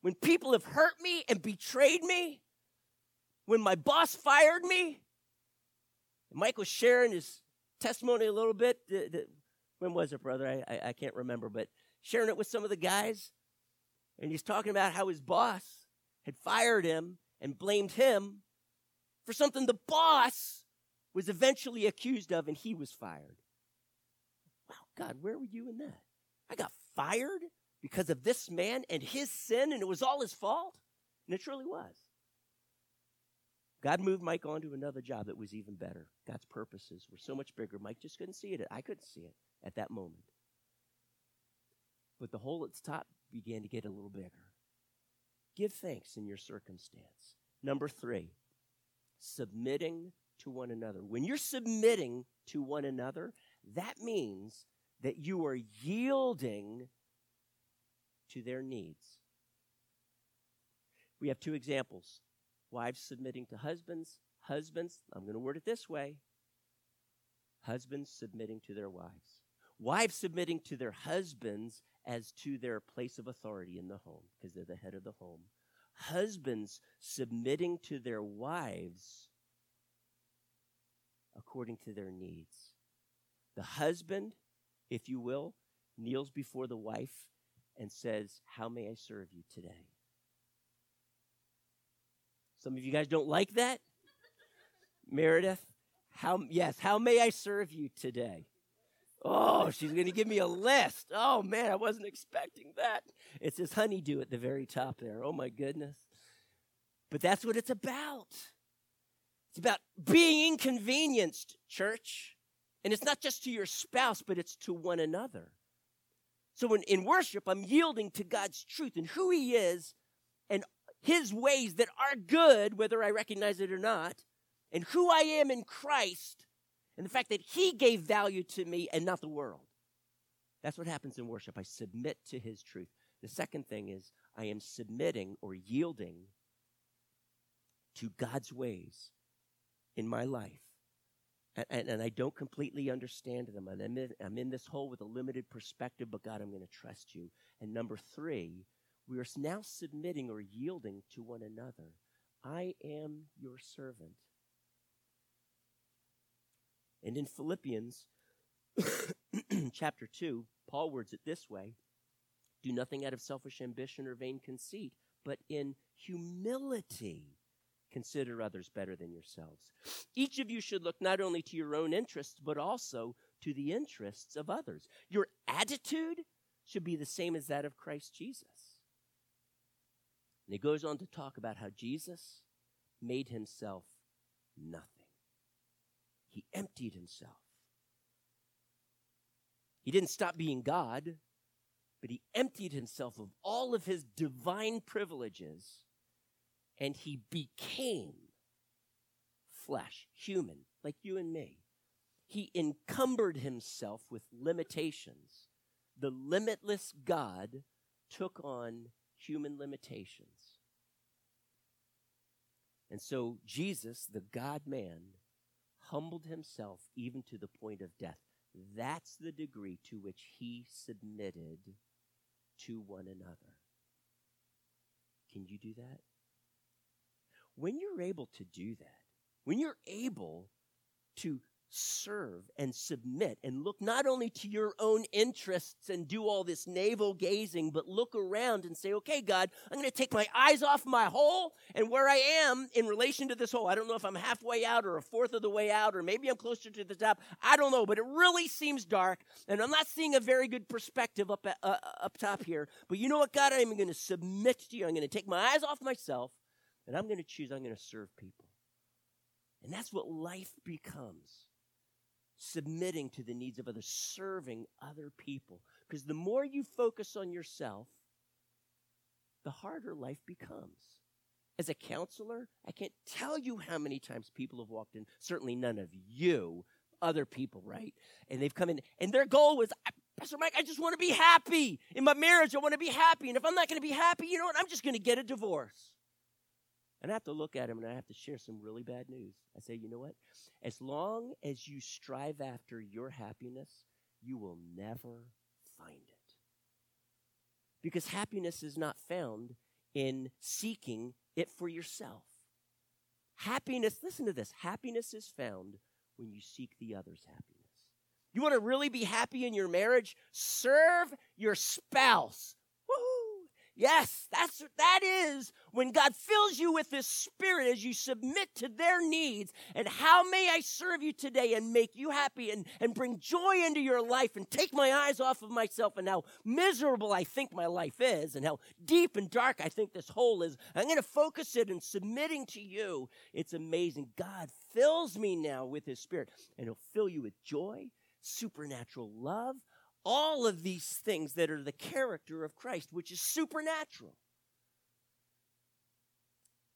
when people have hurt me and betrayed me, when my boss fired me. Mike was sharing his testimony a little bit. When was it, brother? I, I, I can't remember, but sharing it with some of the guys. And he's talking about how his boss had fired him and blamed him for something the boss was eventually accused of and he was fired. Wow, God, where were you in that? I got fired because of this man and his sin, and it was all his fault? And it truly was. God moved Mike on to another job that was even better. God's purposes were so much bigger. Mike just couldn't see it. I couldn't see it at that moment. But the hole at the top began to get a little bigger. Give thanks in your circumstance. Number three, submitting to one another. When you're submitting to one another, that means that you are yielding to their needs. We have two examples wives submitting to husbands, husbands, I'm going to word it this way husbands submitting to their wives, wives submitting to their husbands as to their place of authority in the home because they're the head of the home husbands submitting to their wives according to their needs. The husband, if you will, kneels before the wife and says, How may I serve you today? Some of you guys don't like that. Meredith, how yes, how may I serve you today? Oh, she's going to give me a list. Oh, man, I wasn't expecting that. It says honeydew at the very top there. Oh, my goodness. But that's what it's about. It's about being inconvenienced, church. And it's not just to your spouse, but it's to one another. So in, in worship, I'm yielding to God's truth and who He is and His ways that are good, whether I recognize it or not, and who I am in Christ, and the fact that He gave value to me and not the world. That's what happens in worship. I submit to His truth. The second thing is I am submitting or yielding to God's ways in my life. And, and, and, I don't completely understand them. And I'm in, I'm in this hole with a limited perspective, but God, I'm going to trust you. And number three, we are now submitting or yielding to one another. I am your servant. And in Philippians chapter 2, Paul words it this way Do nothing out of selfish ambition or vain conceit, but in humility consider others better than yourselves. Each of you should look not only to your own interests, but also to the interests of others. Your attitude should be the same as that of Christ Jesus. And he goes on to talk about how Jesus made himself nothing, he emptied himself. He didn't stop being God, but he emptied himself of all of his divine privileges and he became flesh, human, like you and me. He encumbered himself with limitations. The limitless God took on human limitations. And so Jesus, the God man, humbled himself even to the point of death. That's the degree to which he submitted to one another. Can you do that? when you're able to do that, when you're able to serve and submit and look not only to your own interests and do all this navel gazing, but look around and say, okay, God, I'm going to take my eyes off my hole and where I am in relation to this hole. I don't know if I'm halfway out or a fourth of the way out, or maybe I'm closer to the top. I don't know, but it really seems dark and I'm not seeing a very good perspective up, uh, up top here. But you know what, God, I'm going to submit to you. I'm going to take my eyes off myself and I'm going to choose, I'm going to serve people. And that's what life becomes submitting to the needs of others, serving other people. Because the more you focus on yourself, the harder life becomes. As a counselor, I can't tell you how many times people have walked in, certainly none of you, other people, right? And they've come in, and their goal was, Pastor Mike, I just want to be happy. In my marriage, I want to be happy. And if I'm not going to be happy, you know what? I'm just going to get a divorce. And I have to look at him and I have to share some really bad news. I say, you know what? As long as you strive after your happiness, you will never find it. Because happiness is not found in seeking it for yourself. Happiness, listen to this happiness is found when you seek the other's happiness. You want to really be happy in your marriage? Serve your spouse Yes, that's that is when God fills you with His Spirit as you submit to their needs. And how may I serve you today and make you happy and, and bring joy into your life and take my eyes off of myself and how miserable I think my life is and how deep and dark I think this hole is. I'm going to focus it in submitting to you. It's amazing. God fills me now with His Spirit, and He'll fill you with joy, supernatural love, all of these things that are the character of Christ, which is supernatural.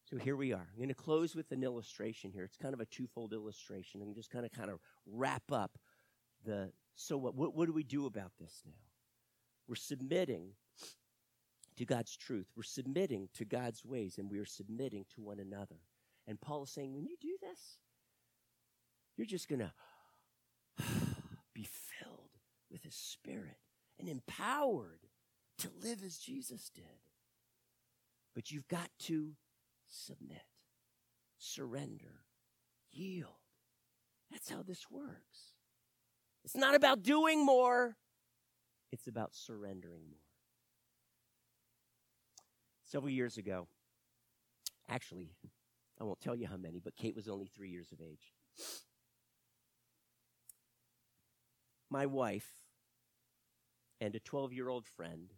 So here we are. I'm going to close with an illustration here. It's kind of a twofold illustration and just kind of kind of wrap up the so what, what what do we do about this now? We're submitting to God's truth. We're submitting to God's ways and we are submitting to one another. And Paul is saying when you do this, you're just going to with his spirit and empowered to live as Jesus did. But you've got to submit, surrender, yield. That's how this works. It's not about doing more, it's about surrendering more. Several years ago, actually, I won't tell you how many, but Kate was only three years of age. My wife and a 12 year old friend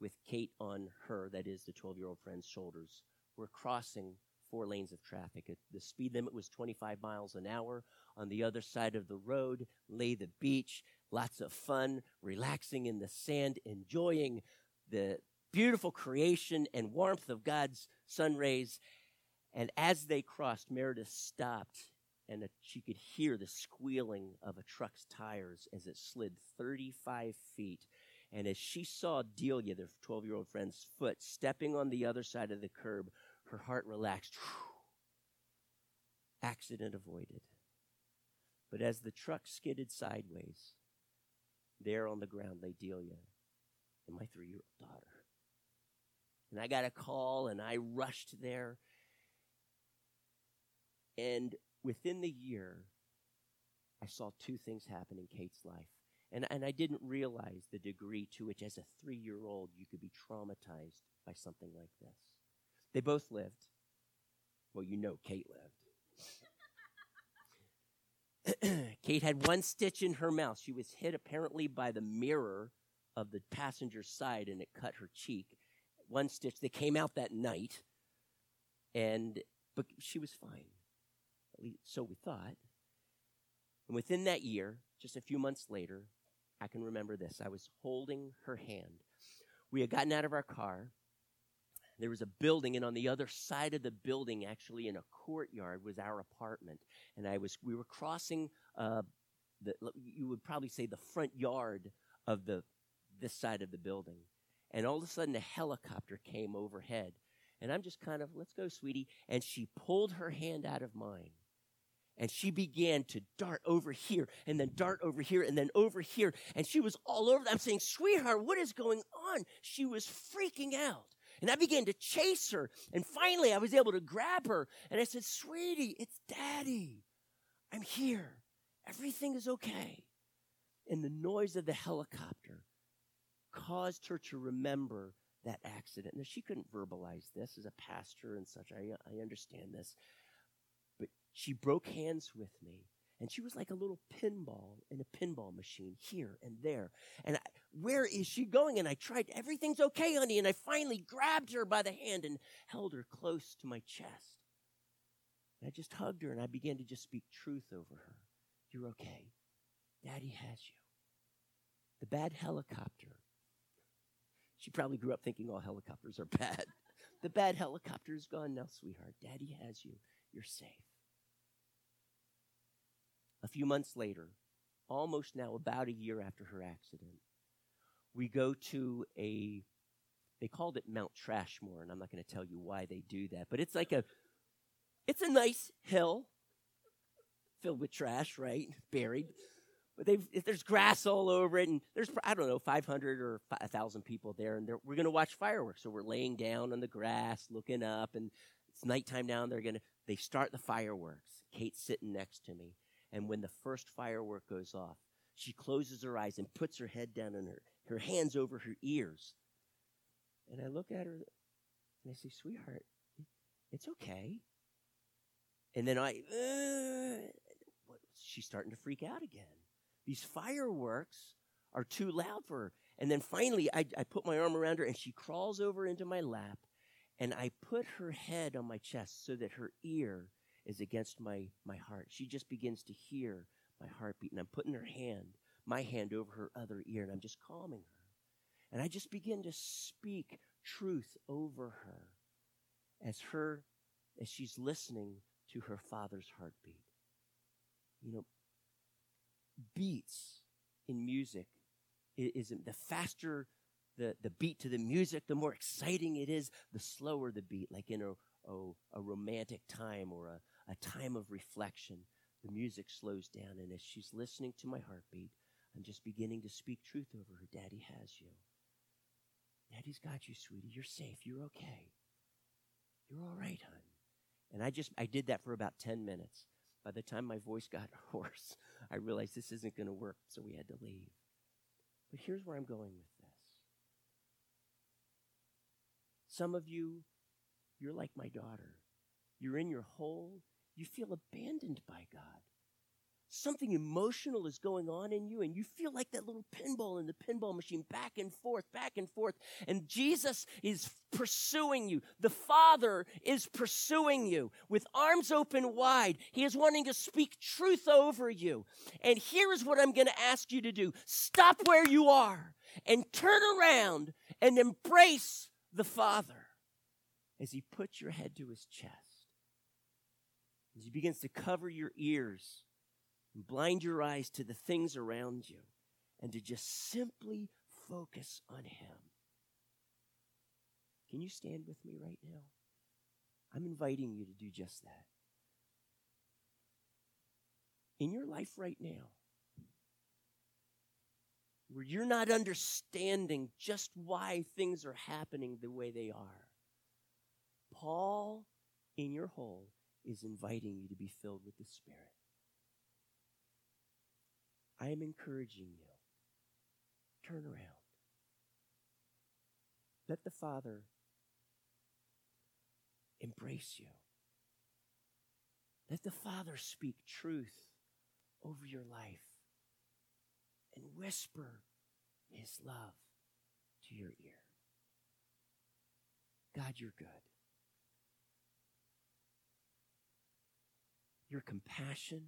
with Kate on her, that is the 12 year old friend's shoulders, were crossing four lanes of traffic. The speed limit was 25 miles an hour. On the other side of the road lay the beach, lots of fun, relaxing in the sand, enjoying the beautiful creation and warmth of God's sun rays. And as they crossed, Meredith stopped and she could hear the squealing of a truck's tires as it slid 35 feet. And as she saw Delia, their 12 year old friend's foot, stepping on the other side of the curb, her heart relaxed. Accident avoided. But as the truck skidded sideways, there on the ground lay Delia and my three year old daughter. And I got a call and I rushed there. And within the year, I saw two things happen in Kate's life. And, and I didn't realize the degree to which, as a three year old, you could be traumatized by something like this. They both lived. Well, you know Kate lived. Kate had one stitch in her mouth. She was hit apparently by the mirror of the passenger's side and it cut her cheek. One stitch that came out that night. And but she was fine. Least so we thought. And within that year, just a few months later, I can remember this. I was holding her hand. We had gotten out of our car there was a building, and on the other side of the building, actually in a courtyard, was our apartment. And I was, we were crossing uh, the, you would probably say the front yard of the this side of the building. And all of a sudden, a helicopter came overhead. And I'm just kind of, let's go, sweetie. And she pulled her hand out of mine. And she began to dart over here and then dart over here and then over here. And she was all over. I'm saying, sweetheart, what is going on? She was freaking out. And I began to chase her. And finally, I was able to grab her. And I said, Sweetie, it's daddy. I'm here. Everything is okay. And the noise of the helicopter caused her to remember that accident. Now, she couldn't verbalize this as a pastor and such. I, I understand this. She broke hands with me and she was like a little pinball in a pinball machine here and there. And I, where is she going? And I tried, everything's okay, honey. And I finally grabbed her by the hand and held her close to my chest. And I just hugged her and I began to just speak truth over her. You're okay. Daddy has you. The bad helicopter. She probably grew up thinking all helicopters are bad. the bad helicopter is gone now, sweetheart. Daddy has you. You're safe. A few months later, almost now about a year after her accident, we go to a they called it Mount Trashmore, and I'm not going to tell you why they do that, but it's like a it's a nice hill filled with trash, right? Buried. But they've, there's grass all over it, and there's, I don't know, 500 or 1,000 people there, and we're going to watch fireworks. So we're laying down on the grass, looking up, and it's nighttime now, and they're going to, they start the fireworks. Kate's sitting next to me. And when the first firework goes off, she closes her eyes and puts her head down and her, her hands over her ears. And I look at her and I say, Sweetheart, it's okay. And then I, uh, she's starting to freak out again. These fireworks are too loud for her. And then finally, I, I put my arm around her and she crawls over into my lap and I put her head on my chest so that her ear is against my, my heart. She just begins to hear my heartbeat, and I'm putting her hand, my hand over her other ear, and I'm just calming her. And I just begin to speak truth over her as her as she's listening to her father's heartbeat. You know, beats in music is, the faster the, the beat to the music, the more exciting it is, the slower the beat, like in a, a, a romantic time or a, a time of reflection, the music slows down. And as she's listening to my heartbeat, I'm just beginning to speak truth over her. Daddy has you. Daddy's got you, sweetie. You're safe. You're okay. You're all right, hon. And I just, I did that for about 10 minutes. By the time my voice got hoarse, I realized this isn't going to work, so we had to leave. But here's where I'm going with this. Some of you, you're like my daughter. You're in your hole you feel abandoned by God. something emotional is going on in you and you feel like that little pinball in the pinball machine back and forth back and forth and jesus is pursuing you. The father is pursuing you with arms open wide. He is wanting to speak truth over you. And here is what i'm going to ask you to do. Stop where you are and turn around and embrace the father as he puts your head to his chest as he begins to cover your ears and blind your eyes to the things around you and to just simply focus on Him. Can you stand with me right now? I'm inviting you to do just that. In your life right now, where you're not understanding just why things are happening the way they are, Paul, in your hole, is inviting you to be filled with the Spirit. I am encouraging you. Turn around. Let the Father embrace you. Let the Father speak truth over your life and whisper his love to your ear. God, you're good. Your compassion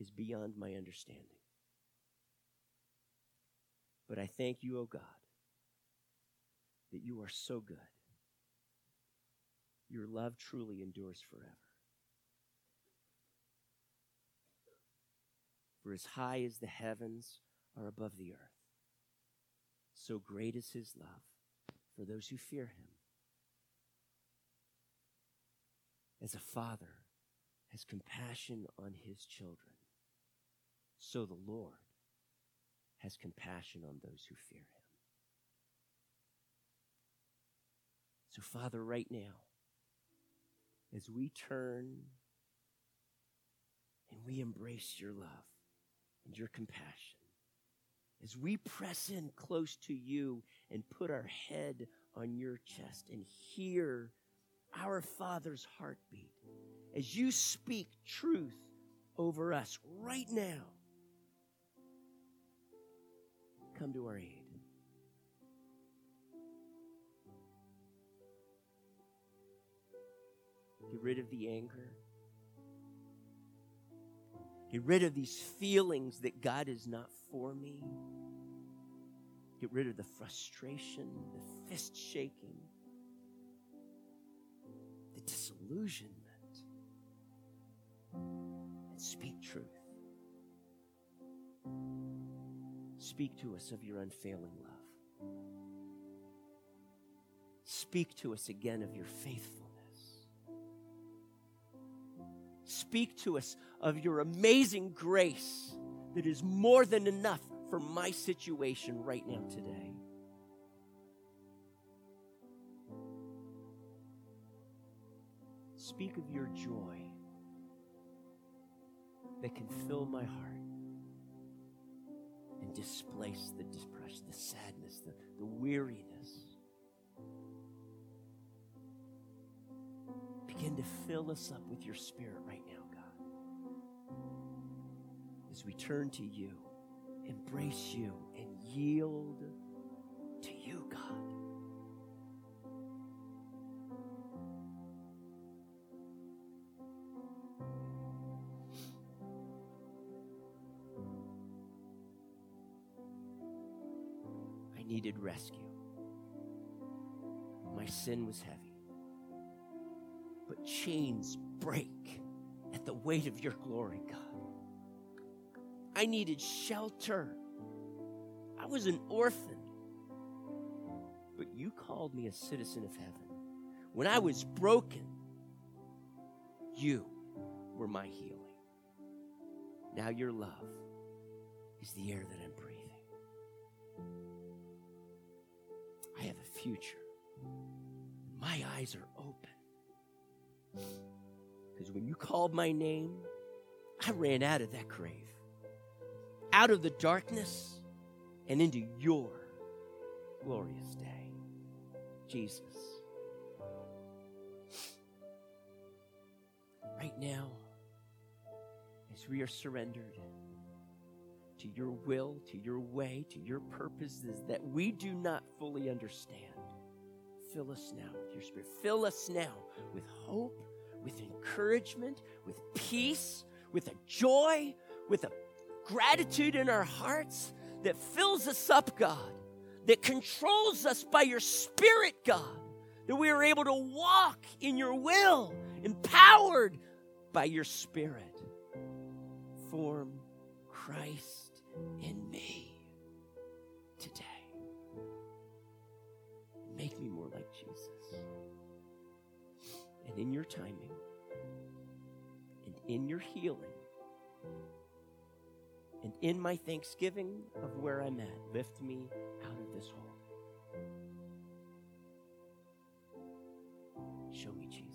is beyond my understanding. But I thank you, O oh God, that you are so good. Your love truly endures forever. For as high as the heavens are above the earth, so great is his love for those who fear him. As a father has compassion on his children, so the Lord has compassion on those who fear him. So, Father, right now, as we turn and we embrace your love and your compassion, as we press in close to you and put our head on your chest and hear our Father's heartbeat, as you speak truth over us right now, come to our aid. Get rid of the anger. Get rid of these feelings that God is not for me. Get rid of the frustration, the fist shaking, disillusionment. And speak truth. Speak to us of your unfailing love. Speak to us again of your faithfulness. Speak to us of your amazing grace that is more than enough for my situation right now today. Speak of your joy that can fill my heart and displace the depression, the sadness, the, the weariness. Begin to fill us up with your spirit right now, God. As we turn to you, embrace you, and yield to you, God. Rescue. My sin was heavy. But chains break at the weight of your glory, God. I needed shelter. I was an orphan. But you called me a citizen of heaven. When I was broken, you were my healing. Now your love is the air that future. My eyes are open. Because when you called my name, I ran out of that grave, out of the darkness, and into your glorious day. Jesus. Right now, as we are surrendered to your will, to your way, to your purposes that we do not fully understand. Fill us now with your spirit. Fill us now with hope, with encouragement, with peace, with a joy, with a gratitude in our hearts that fills us up, God, that controls us by your spirit, God, that we are able to walk in your will, empowered by your spirit. Form Christ in me today. Make me more like Jesus. And in your timing, and in your healing, and in my thanksgiving of where I'm at, lift me out of this hole. Show me Jesus.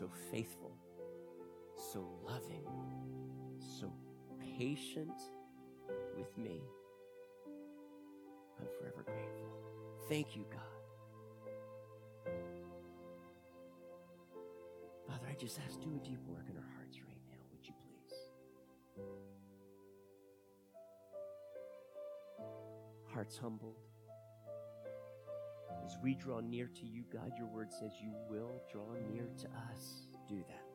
So faithful, so loving, so patient with me. I'm forever grateful. Thank you, God. Father, I just ask, do a deep work in our hearts right now, would you please? Hearts humbled. As we draw near to you, God, your word says you will draw near to us. Do that.